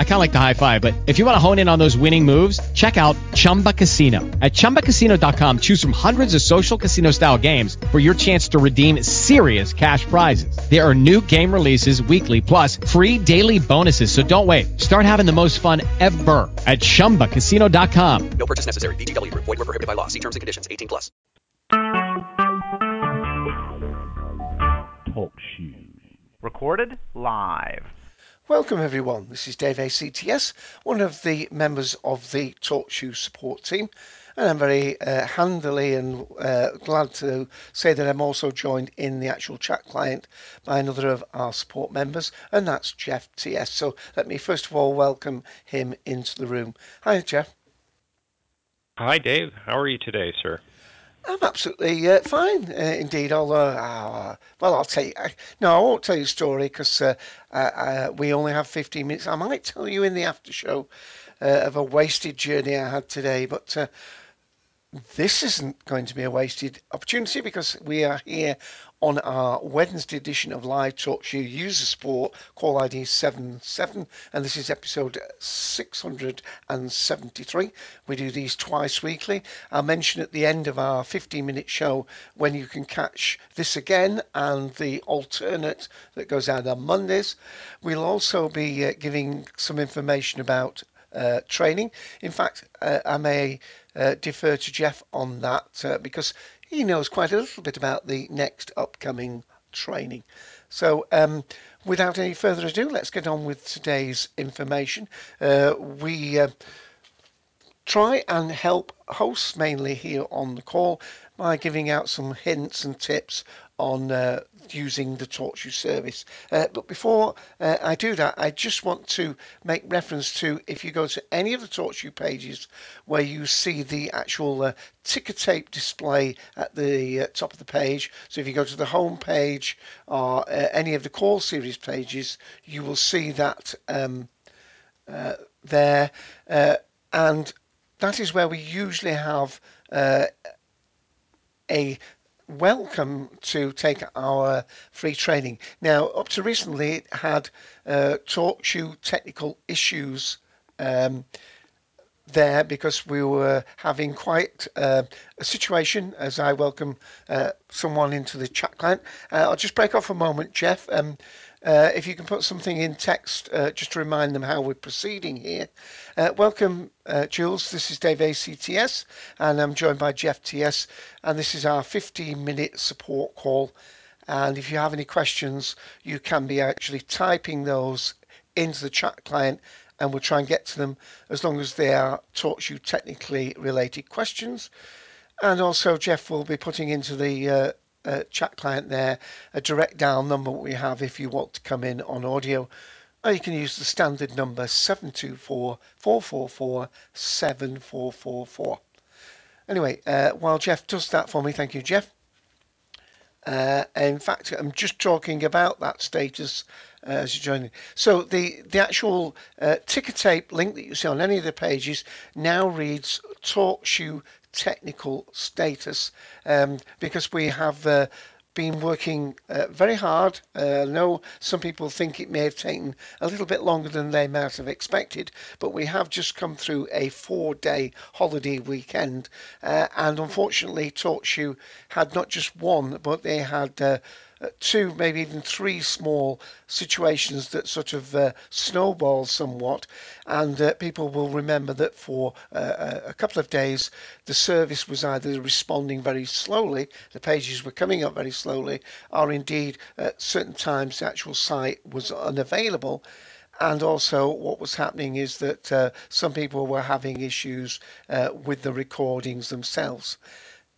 I kind of like the high five, but if you want to hone in on those winning moves, check out Chumba Casino. At ChumbaCasino.com, choose from hundreds of social casino style games for your chance to redeem serious cash prizes. There are new game releases weekly, plus free daily bonuses. So don't wait. Start having the most fun ever at ChumbaCasino.com. No purchase necessary. VGW. Void were prohibited by law. See terms and conditions. 18 plus. Talk shoes. Recorded live. Welcome, everyone. This is Dave ACTS, one of the members of the TalkShoe support team. And I'm very uh, handily and uh, glad to say that I'm also joined in the actual chat client by another of our support members, and that's Jeff TS. So let me first of all welcome him into the room. Hi, Jeff. Hi, Dave. How are you today, sir? I'm absolutely uh, fine, uh, indeed. Although, uh, well, I'll tell you. no, I won't tell you a story because uh, we only have 15 minutes. I might tell you in the after show of a wasted journey I had today, but this isn't going to be a wasted opportunity because we are here on our Wednesday edition of Live TalkShoe User Support, call ID 77, and this is episode 673. We do these twice weekly. I'll mention at the end of our 15 minute show when you can catch this again and the alternate that goes out on Mondays. We'll also be uh, giving some information about uh, training. In fact, uh, I may uh, defer to Jeff on that uh, because he knows quite a little bit about the next upcoming training. So, um, without any further ado, let's get on with today's information. Uh, we uh, try and help hosts mainly here on the call by giving out some hints and tips on uh, using the TalkShoe service. Uh, but before uh, I do that, I just want to make reference to if you go to any of the TalkShoe pages where you see the actual uh, ticker tape display at the uh, top of the page. So if you go to the home page or uh, any of the call series pages, you will see that um, there. and that is where we usually have a welcome to take our free training. Now, up to recently, it had uh, TalkShoe technical issues um, there because we were having quite uh, a situation as I welcome uh, someone into the chat client. Uh, I'll just break off a moment, Jeff. Um, uh, if you can put something in text uh, just to remind them how we're proceeding here. Uh, welcome, uh, Jules. This is Dave ACTS, and I'm joined by Jeff TS, and this is our 15 minute support call. And if you have any questions, you can be actually typing those into the chat client, and we'll try and get to them as long as they are TalkShoe technically related questions. And also, Jeff will be putting into the uh, chat client there, a direct dial number we have if you want to come in on audio. Or you can use the standard number 724 444 7444. Anyway, uh, while Jeff does that for me, thank you, Jeff. Uh, in fact, I'm just talking about that status uh, as you're joining. So the the actual uh, ticker tape link that you see on any of the pages now reads TalkShoe technical status um, because we have uh, been working uh, very hard. Uh, know some people think it may have taken a little bit longer than they might have expected, but we have just come through a four day holiday weekend. Uh, and unfortunately, TalkShoe had not just one, but they had uh, two, maybe even three small situations that sort of uh, snowball somewhat. And uh, people will remember that for uh, a couple of days, the service was either responding very slowly, the pages were coming up very slowly, or indeed at certain times the actual site was unavailable. And also, what was happening is that uh, some people were having issues uh, with the recordings themselves.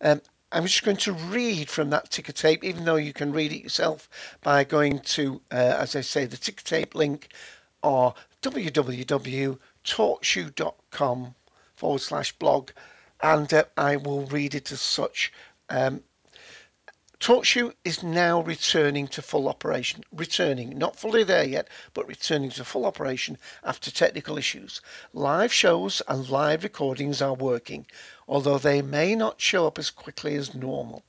Um, I'm just going to read from that ticker tape, even though you can read it yourself by going to, uh, as I say, the ticker tape link or www.talkshoe.com forward slash blog, and uh, I will read it as such. Um, TalkShoe is now returning to full operation. Returning, not fully there yet, but returning to full operation after technical issues. Live shows and live recordings are working, although they may not show up as quickly as normal.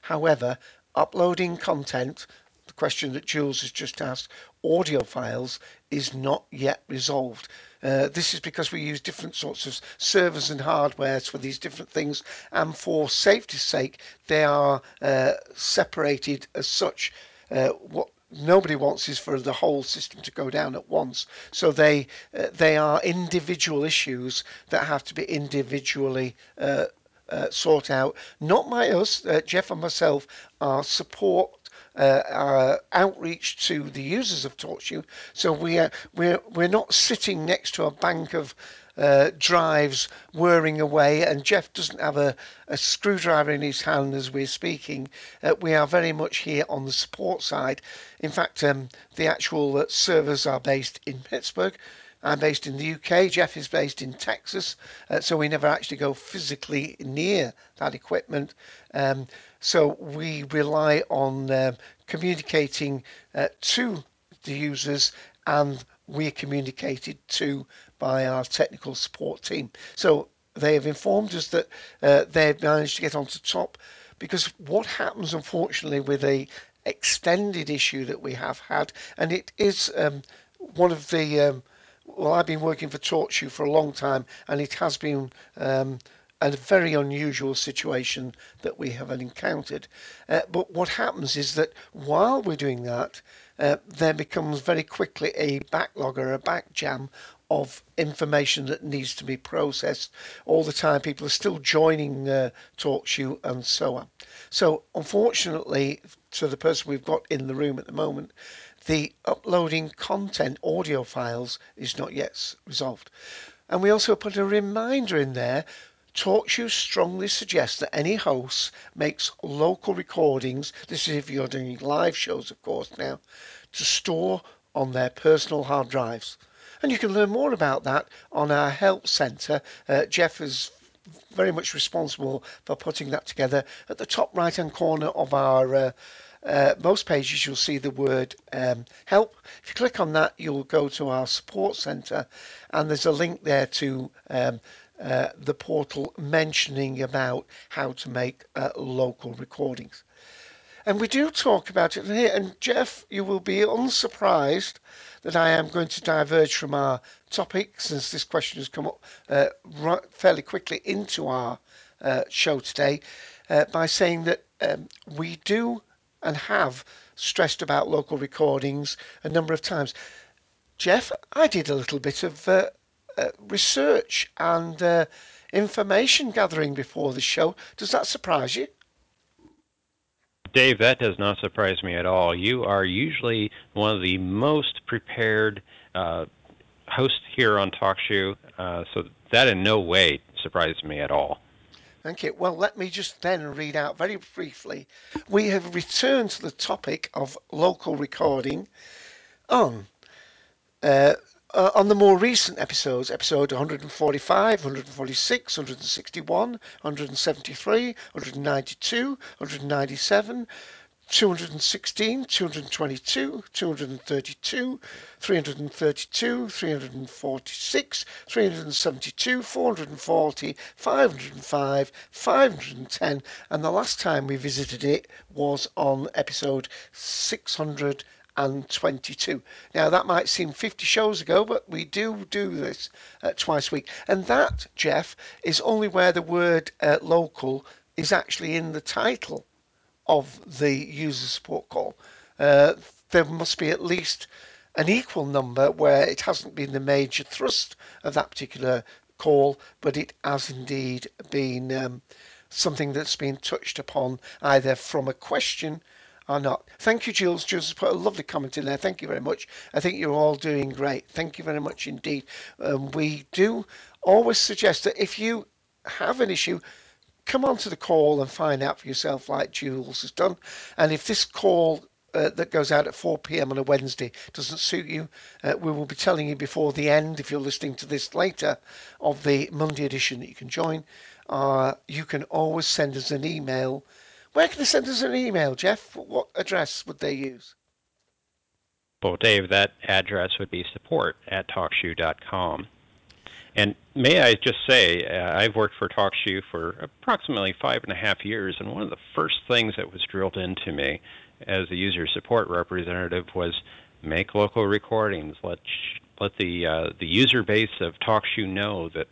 However, uploading content, the question that Jules has just asked, audio files, is not yet resolved. Uh, this is because we use different sorts of servers and hardwares for these different things, and for safety's sake, they are uh, separated as such. Uh, what nobody wants is for the whole system to go down at once. So they uh, they are individual issues that have to be individually uh, uh, sort out. Not by us, uh, Jeff and myself are support uh, our outreach to the users of TalkShoe. So we are we're we're not sitting next to a bank of uh, drives whirring away, and Jeff doesn't have a, a screwdriver in his hand as we're speaking. Uh, we are very much here on the support side. In fact, um, the actual uh, servers are based in Pittsburgh. I'm based in the UK. Jeff is based in Texas, uh, so we never actually go physically near that equipment. Um, so we rely on um, communicating uh, to the users, and we're communicated to by our technical support team. So they have informed us that uh, they've managed to get onto top because what happens, unfortunately, with a extended issue that we have had, and it is um, one of the um, well, I've been working for TalkShoe for a long time, and it has been um, a very unusual situation that we have encountered. Uh, but what happens is that while we're doing that, uh, there becomes very quickly a backlog or a back jam of information that needs to be processed. All the time, people are still joining uh, TalkShoe and so on. So, unfortunately, to the person we've got in the room at the moment, the uploading content audio files is not yet resolved. And we also put a reminder in there. TalkShoe strongly suggests that any host makes local recordings, this is if you're doing live shows, of course, now, to store on their personal hard drives. And you can learn more about that on our help centre. Uh, Jeff is very much responsible for putting that together. At the top right hand corner of our uh, uh, most pages you'll see the word um, help. If you click on that, you'll go to our support center, and there's a link there to um, the portal mentioning about how to make uh, local recordings. And we do talk about it here. And Jeff, you will be unsurprised that I am going to diverge from our topic since this question has come up uh, right, fairly quickly into our uh, show today uh, by saying that um, we do and have stressed about local recordings a number of times. Jeff, I did a little bit of uh, uh, research and uh, information gathering before the show. Does that surprise you? Dave, that does not surprise me at all. You are usually one of the most prepared uh, hosts here on TalkShoe, uh, so that in no way surprised me at all. Thank you. Well, let me just then read out very briefly. We have returned to the topic of local recording on uh, uh, on the more recent episodes, episode 145, 146, 161, 173, 192, 197, 216, 222, 232, 332, 346, 372, 440, 505, 510, and the last time we visited it was on episode 622. Now that might seem 50 shows ago, but we do do this uh, twice a week, and that, Jeff, is only where the word uh, local is actually in the title of the user support call. Uh, there must be at least an equal number where it hasn't been the major thrust of that particular call, but it has indeed been um, something that's been touched upon either from a question or not. Thank you, Jules. Jules has put a lovely comment in there. Thank you very much. I think you're all doing great. Thank you very much indeed. Um, we do always suggest that if you have an issue, come onto the call and find out for yourself, like Jules has done. And if this call uh, that goes out at 4 p.m. on a Wednesday doesn't suit you, uh, we will be telling you before the end, if you're listening to this later, of the Monday edition that you can join. Uh, you can always send us an email where can they send us an email, Jeff? What address would they use? Well, Dave, that address would be support at talkshoe.com. And may I just say, uh, I've worked for TalkShoe for approximately five and a half years, and one of the first things that was drilled into me as a user support representative was make local recordings. Let let the uh, the user base of TalkShoe know that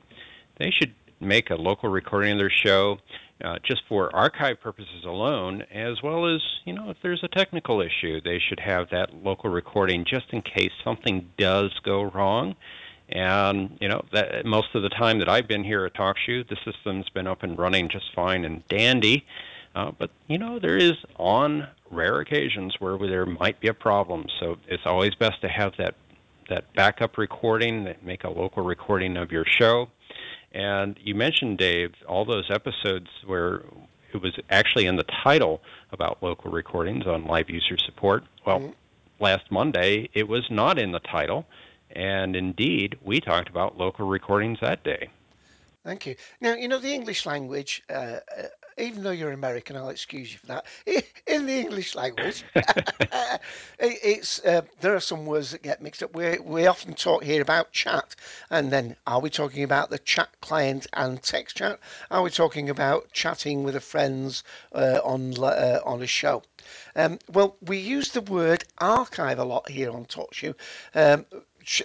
they should make a local recording of their show uh, just for archive purposes alone, as well as you know if there's a technical issue, they should have that local recording just in case something does go wrong. And you know that most of the time that I've been here at TalkShoe, the system's been up and running just fine and dandy. Uh, but you know there is on rare occasions where there might be a problem, so it's always best to have that that backup recording, that make a local recording of your show. And you mentioned Dave all those episodes where it was actually in the title about local recordings on live user support. Well, mm-hmm. last Monday it was not in the title, and indeed we talked about local recordings that day. Thank you. Now, you know, the English language, uh, uh even though you're American, I'll excuse you for that. In the English language, it's uh, there are some words that get mixed up. We we often talk here about chat, and then are we talking about the chat client and text chat? Are we talking about chatting with a friends uh, on uh, on a show? Um, well, we use the word archive a lot here on TalkShoe. Um,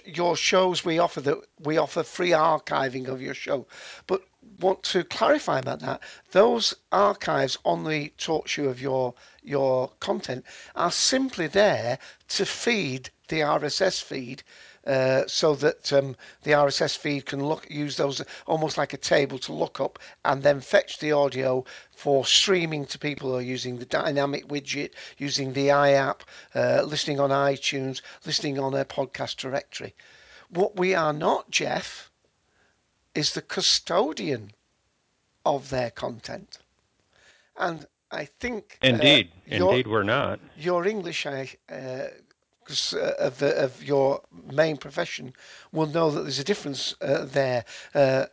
your shows we offer that we offer free archiving of your show but want to clarify about that those archives on the TalkShoe of your your content are simply there to feed the rss feed uh, so that um, the RSS feed can look use those almost like a table to look up and then fetch the audio for streaming to people who are using the dynamic widget, using the iApp, uh, listening on iTunes, listening on a podcast directory. What we are not, Jeff, is the custodian of their content. And I think uh, indeed, uh, indeed, we're not. Your English, I uh, uh, of, the, of your main profession will know that there's a difference uh, there. Uh,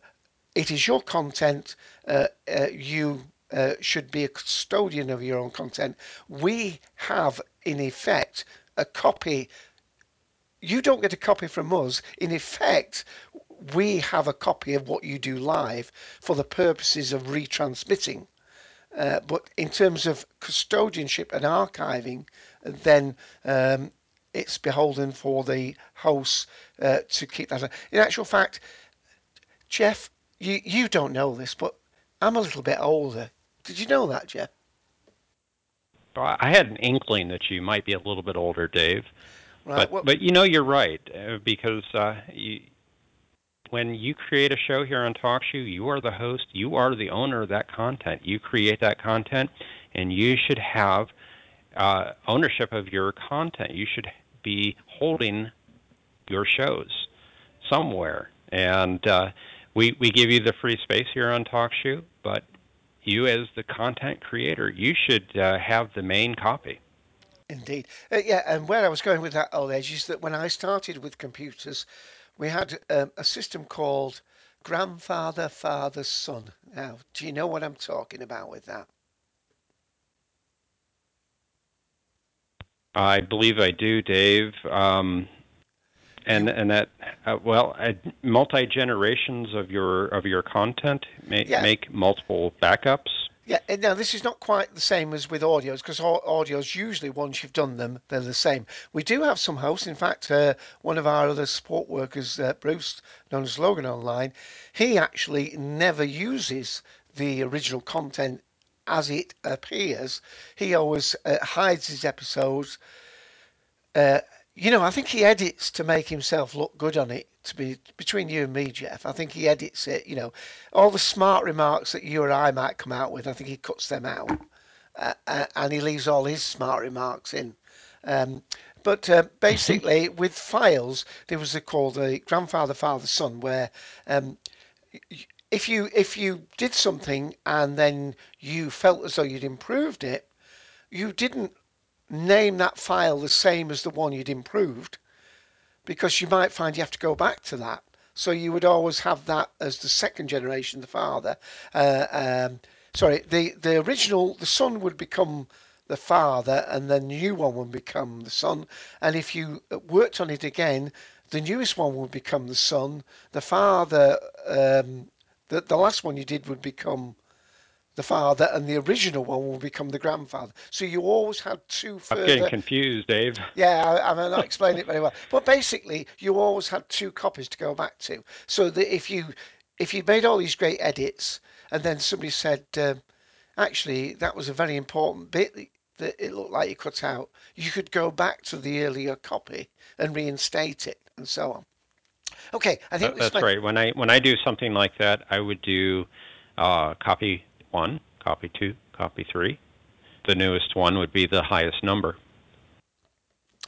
it is your content. Uh, uh, you uh, should be a custodian of your own content. We have, in effect, a copy. You don't get a copy from us. In effect, we have a copy of what you do live for the purposes of retransmitting. Uh, but in terms of custodianship and archiving, then um, it's beholden for the hosts uh, to keep that. In actual fact, Jeff, you, you don't know this, but I'm a little bit older. Did you know that, Jeff? I had an inkling that you might be a little bit older, Dave. Right, but well, but you know you're right uh, because uh, you, when you create a show here on TalkShoe, you are the host, you are the owner of that content. You create that content, and you should have uh, ownership of your content. You should be holding your shows somewhere. And uh, we we give you the free space here on TalkShoe, but you as the content creator, you should uh, have the main copy. Indeed, uh, yeah. And where I was going with that, old age, is that when I started with computers, we had um, a system called grandfather, father, son. Now, do you know what I'm talking about with that? I believe I do, Dave. Um, and and that uh, well, uh, multi generations of your of your content make yeah. make multiple backups. Yeah, now this is not quite the same as with audios because audios usually once you've done them they're the same. We do have some hosts. In fact, uh, one of our other support workers, uh, Bruce, known as Logan Online, he actually never uses the original content as it appears. He always uh, hides his episodes. Uh, you know, I think he edits to make himself look good on it. To be between you and me, Jeff, I think he edits it. You know, all the smart remarks that you or I might come out with, I think he cuts them out, uh, uh and he leaves all his smart remarks in. Um, but uh, basically, with files, there was a called the grandfather, father, son, where um, if you if you did something and then you felt as though you'd improved it, you didn't name that file the same as the one you'd improved because you might find you have to go back to that. So you would always have that as the second generation, the father, uh, um, sorry, the the original the son would become the father, and then the new one would become the son. And if you worked on it again, the newest one would become the son. The father, um, the the last one you did would become the father, and the original one will become the grandfather. So you always had two further. I'm getting confused, Dave. Yeah, I, I'm not explaining it very well. But basically, you always had two copies to go back to. So that if you if you made all these great edits, and then somebody said, um, actually, that was a very important bit that- it looked like you cut out, you could go back to the earlier copy and reinstate it, and so on. Okay, I think That- That's right. When I when I do something like that, I would do uh, copy one, copy two, copy three. The newest one would be the highest number.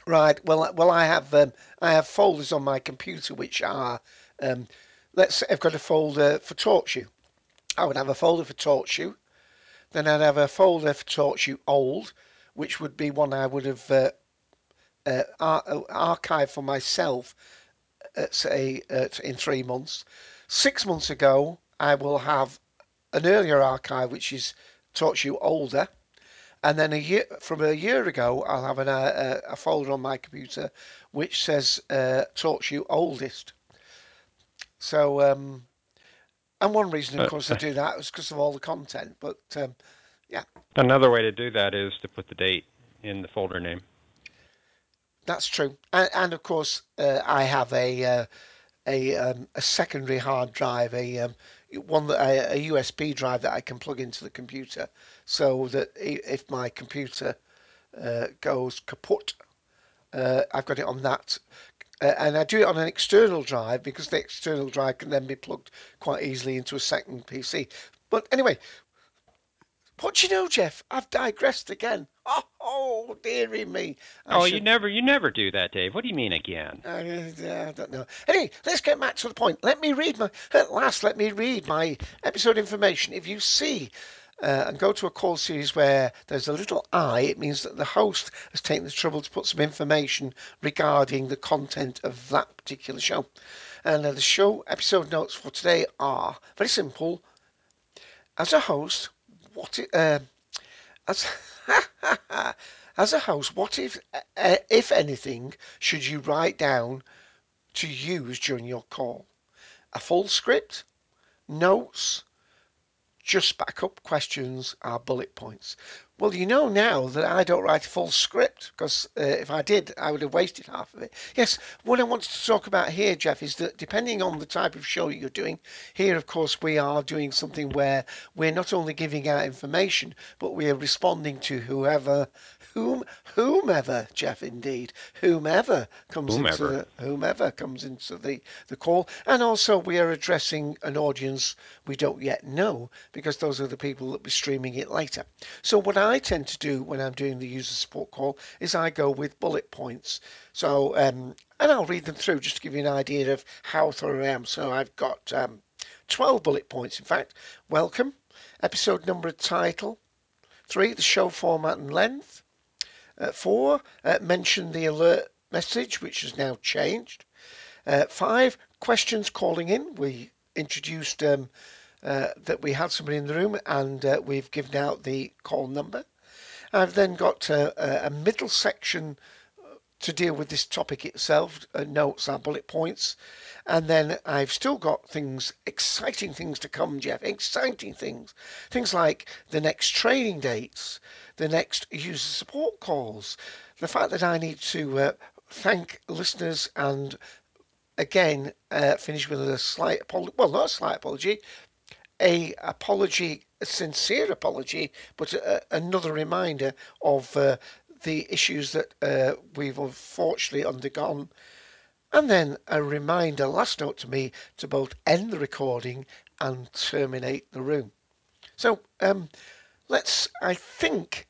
Right. Well, well, I have um, I have folders on my computer which are, um, let's say I've got a folder for TalkShoe. I would have a folder for TalkShoe, then I'd have a folder for TalkShoe old, which would be one I would have uh, uh, ar- uh, archived for myself, at, say uh, in three months. Six months ago, I will have an earlier archive which is TalkShoe older and then a year from a year ago, I'll have an, uh, a folder on my computer which says uh, You oldest." So, um, and one reason, of Uh, course, I do that is because of all the content. But um, Another way to do that is to put the date in the folder name. that's true. And, and of course, uh, I have a uh, a um, a secondary hard drive, a um, one that I, a USB drive that I can plug into the computer, so that if my computer uh, goes kaput, uh, I've got it on that. Uh, and I do it on an external drive because the external drive can then be plugged quite easily into a second PC. But anyway, what do you know, Jeff? I've digressed again. Oh, dearie me. I oh, should- you never you never do that, Dave. What do you mean again? I, I don't know. Anyway, let's get back to the point. Let me read my at last. Let me read my episode information. If you see uh, and go to a call series where there's a little I, it means that the host has taken the trouble to put some information regarding the content of that particular show. And uh, the show episode notes for today are very simple. As a host, what i- uh, as as a host, what if uh, if anything should you write down to use during your call? A full script, notes, just backup questions are bullet points. Well, you know now that I don't write a full script because uh, if I did, I would have wasted half of it. Yes, what I wanted to talk about here, Jeff, is that depending on the type of show you're doing, here, of course, we are doing something where we're not only giving out information, but we are responding to whoever, whom, whomever, Jeff, indeed, whomever comes into Whomever. the whomever comes into the, the call. And also, we are addressing an audience we don't yet know because those are the people that will be streaming it later. So, what I tend to do when I'm doing the user support call is I go with bullet points. So, um, and I'll read them through just to give you an idea of how thorough I am. So, I've got um, 12 bullet points, in fact. Welcome, episode number, title. Three, the show format and length. Uh, four, uh, mention the alert message, which has now changed. Uh, five, questions calling in. We introduced um, that we had somebody in the room and uh, we've given out the call number. I've then got uh, a, a middle section to deal with this topic itself, uh, notes and bullet points. And then I've still got things, exciting things to come, Jeff, exciting things. Things like the next training dates, the next user support calls, the fact that I need to uh, thank listeners and again uh, finish with a slight apology. Well, not a slight apology, a apology, a sincere apology, but a, another reminder of uh, the issues that uh, we've unfortunately undergone. And then a reminder, last note to me, to both end the recording and terminate the room. So um, let's, I think,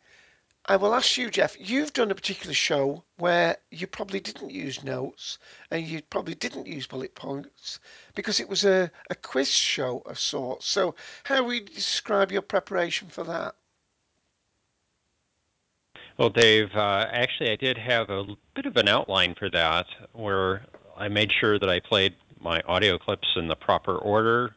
I will ask you, Jeff. You've done a particular show where you probably didn't use notes and you probably didn't use bullet points because it was a, a quiz show of sorts. So, how would you describe your preparation for that? Well, Dave, uh, actually, I did have a bit of an outline for that where I made sure that I played my audio clips in the proper order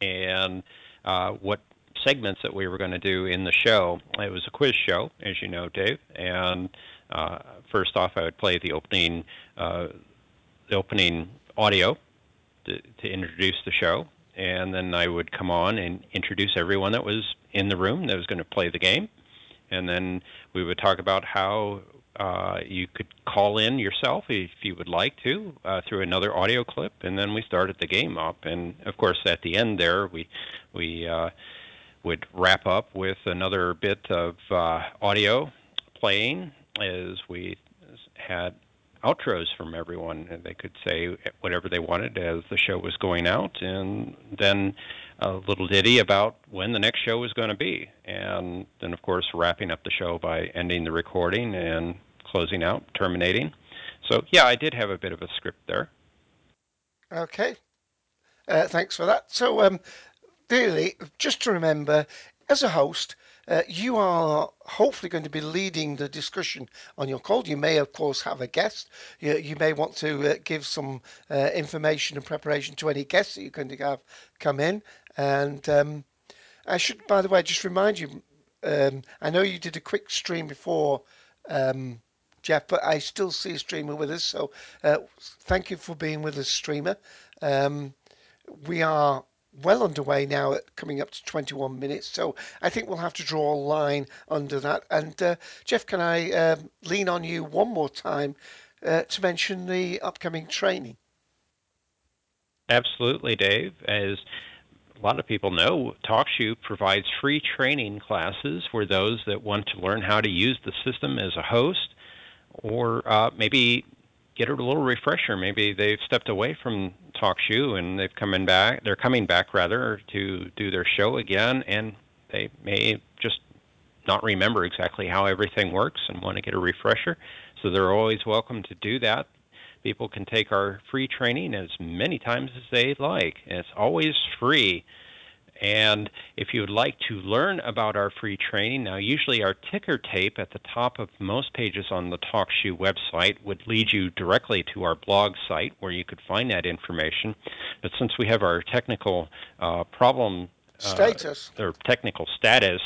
and uh, what segments that we were going to do in the show. It was a quiz show, as you know, Dave. And uh, first off, I would play the opening uh, the opening audio to, to introduce the show, and then I would come on and introduce everyone that was in the room that was going to play the game, and then we would talk about how uh, you could call in yourself if you would like to uh, through another audio clip, and then we started the game up. And of course, at the end there, we we uh, would wrap up with another bit of uh, audio playing as we had outros from everyone. And they could say whatever they wanted as the show was going out, and then a little ditty about when the next show was going to be, and then of course wrapping up the show by ending the recording and closing out, terminating. So yeah, I did have a bit of a script there. Okay, uh, thanks for that. So, um, really, just to remember, as a host, uh, you are hopefully going to be leading the discussion on your call. You may, of course, have a guest. You, you may want to uh, give some uh, information and preparation to any guests that you're going to have come in. And um, I should, by the way, just remind you. Um, I know you did a quick stream before, um, Jeff, but I still see a streamer with us. So uh, thank you for being with us, streamer. Um, we are well underway now coming up to 21 minutes. So I think we'll have to draw a line under that. And uh, Jeff, can I um, lean on you one more time uh, to mention the upcoming training? Absolutely, Dave. As a lot of people know, TalkShoe provides free training classes for those that want to learn how to use the system as a host or uh, maybe get a little refresher. Maybe they've stepped away from TalkShoe and they've coming back. They're coming back rather to do their show again, and they may just not remember exactly how everything works and want to get a refresher. So they're always welcome to do that. People can take our free training as many times as they like. It's always free. And if you would like to learn about our free training, now usually our ticker tape at the top of most pages on the TalkShoe website would lead you directly to our blog site where you could find that information. But since we have our technical uh, problem uh, status or technical status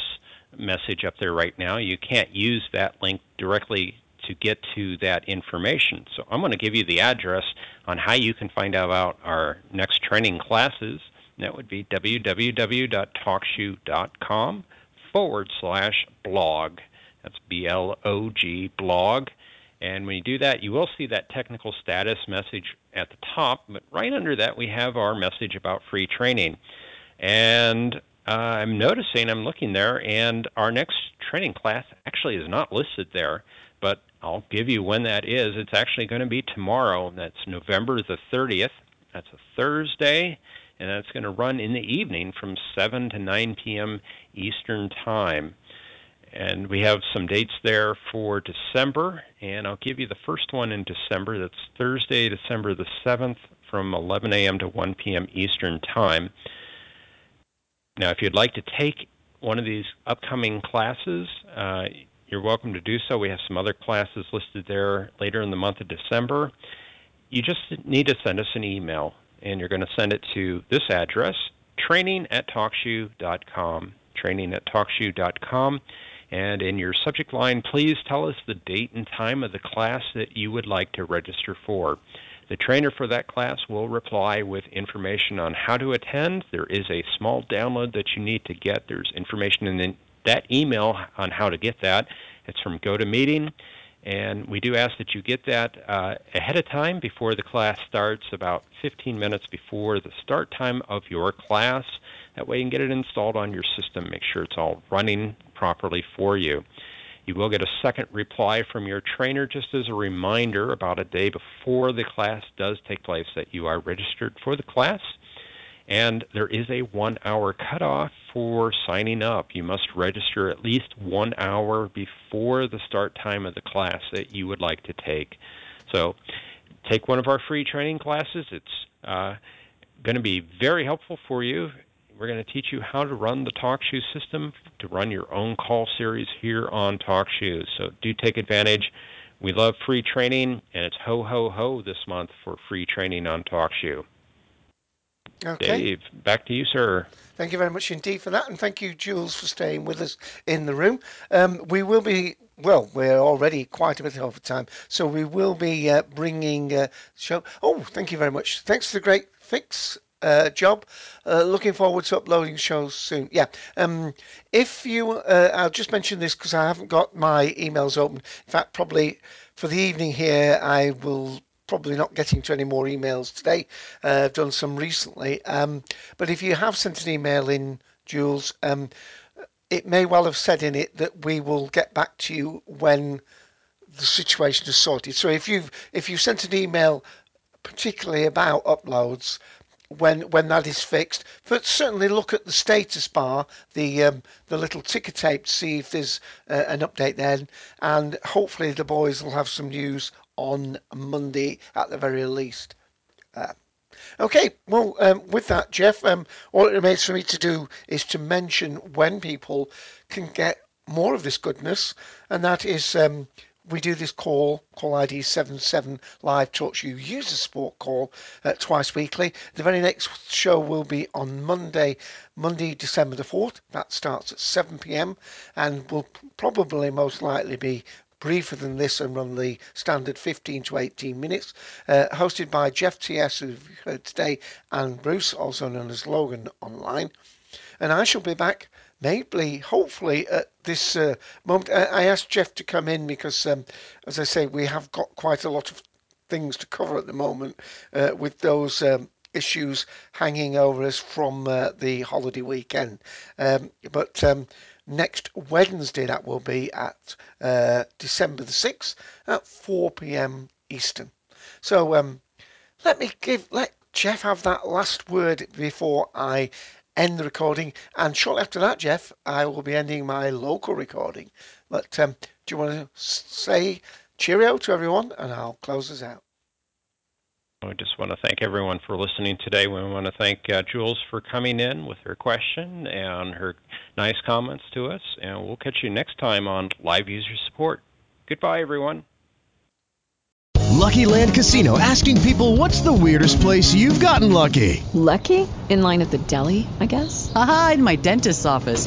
message up there right now, you can't use that link directly to get to that information. So I'm going to give you the address on how you can find out about our next training classes that would be www.talkshoe.com forward slash blog. That's B L O G blog. And when you do that, you will see that technical status message at the top, but right under that, we have our message about free training. And uh, I'm noticing, I'm looking there, and our next training class actually is not listed there, but I'll give you when that is. It's actually going to be tomorrow. That's November the 30th. That's a Thursday and that's going to run in the evening from 7 to 9 p.m. Eastern Time. And we have some dates there for December, and I'll give you the first one in December. That's Thursday, December the 7th from 11 a.m. to 1 p.m. Eastern Time. Now, if you'd like to take one of these upcoming classes, uh, you're welcome to do so. We have some other classes listed there later in the month of December. You just need to send us an email and you're going to send it to this address, training at talkshoe.com. Training at talkshoe.com. And in your subject line, please tell us the date and time of the class that you would like to register for. The trainer for that class will reply with information on how to attend. There is a small download that you need to get. There's information in that email on how to get that. It's from GoToMeeting. And we do ask that you get that uh, ahead of time before the class starts, about 15 minutes before the start time of your class. That way you can get it installed on your system, make sure it's all running properly for you. You will get a second reply from your trainer just as a reminder about a day before the class does take place that you are registered for the class. And there is a one hour cutoff for signing up. You must register at least one hour before the start time of the class that you would like to take. So take one of our free training classes. It's uh, going to be very helpful for you. We're going to teach you how to run the TalkShoe system to run your own call series here on TalkShoe. So do take advantage. We love free training, and it's ho ho ho this month for free training on TalkShoe. Okay. Dave, back to you, sir. Thank you very much indeed for that, and thank you, Jules, for staying with us in the room. Um, we will be, well, we're already quite a bit over time, so we will be uh, bringing uh, show. Oh, thank you very much. Thanks for the great fix. Uh, job. Uh, looking forward to uploading shows soon. Yeah. Um, if you, uh, I'll just mention this because I haven't got my emails open. In fact, probably for the evening here, I will probably not getting to any more emails today. Uh, I've done some recently. Um, but if you have sent an email in, Jules, um, it may well have said in it that we will get back to you when the situation is sorted. So if you've if you sent an email particularly about uploads when when that is fixed. But certainly look at the status bar, the um, the little ticker tape, to see if there's uh, an update then, and hopefully the boys will have some news on Monday at the very least. Uh, okay, well, um, with that, Jeff, um, all it remains for me to do is to mention when people can get more of this goodness, and that is um, we do this call, call ID 77 live TalkShoe user support call uh, twice weekly. The very next show will be on Monday, Monday, December the 4th. That starts at 7 p.m. and will probably most likely be briefer than this and run the standard 15 to 18 minutes. Uh, hosted by Jeff TS, who you've heard today, and Bruce, also known as Logan Online. And I shall be back maybe, hopefully, at this uh, moment. I asked Jeff to come in because, um, as I say, we have got quite a lot of things to cover at the moment uh, with those um, issues hanging over us from uh, the holiday weekend. Um, but um, next Wednesday, that will be at uh, December the 6th at 4 p.m. Eastern. So um, let me give, let Jeff have that last word before I end the recording. And shortly after that, Jeff, I will be ending my local recording. But um, do you want to say cheerio to everyone? And I'll close us out. I just want to thank everyone for listening today. We want to thank uh, Jules for coming in with her question and her nice comments to us. And we'll catch you next time on Live User Support. Goodbye, everyone. Lucky Land Casino asking people what's the weirdest place you've gotten lucky? Lucky? In line at the deli, I guess? Aha, in my dentist's office.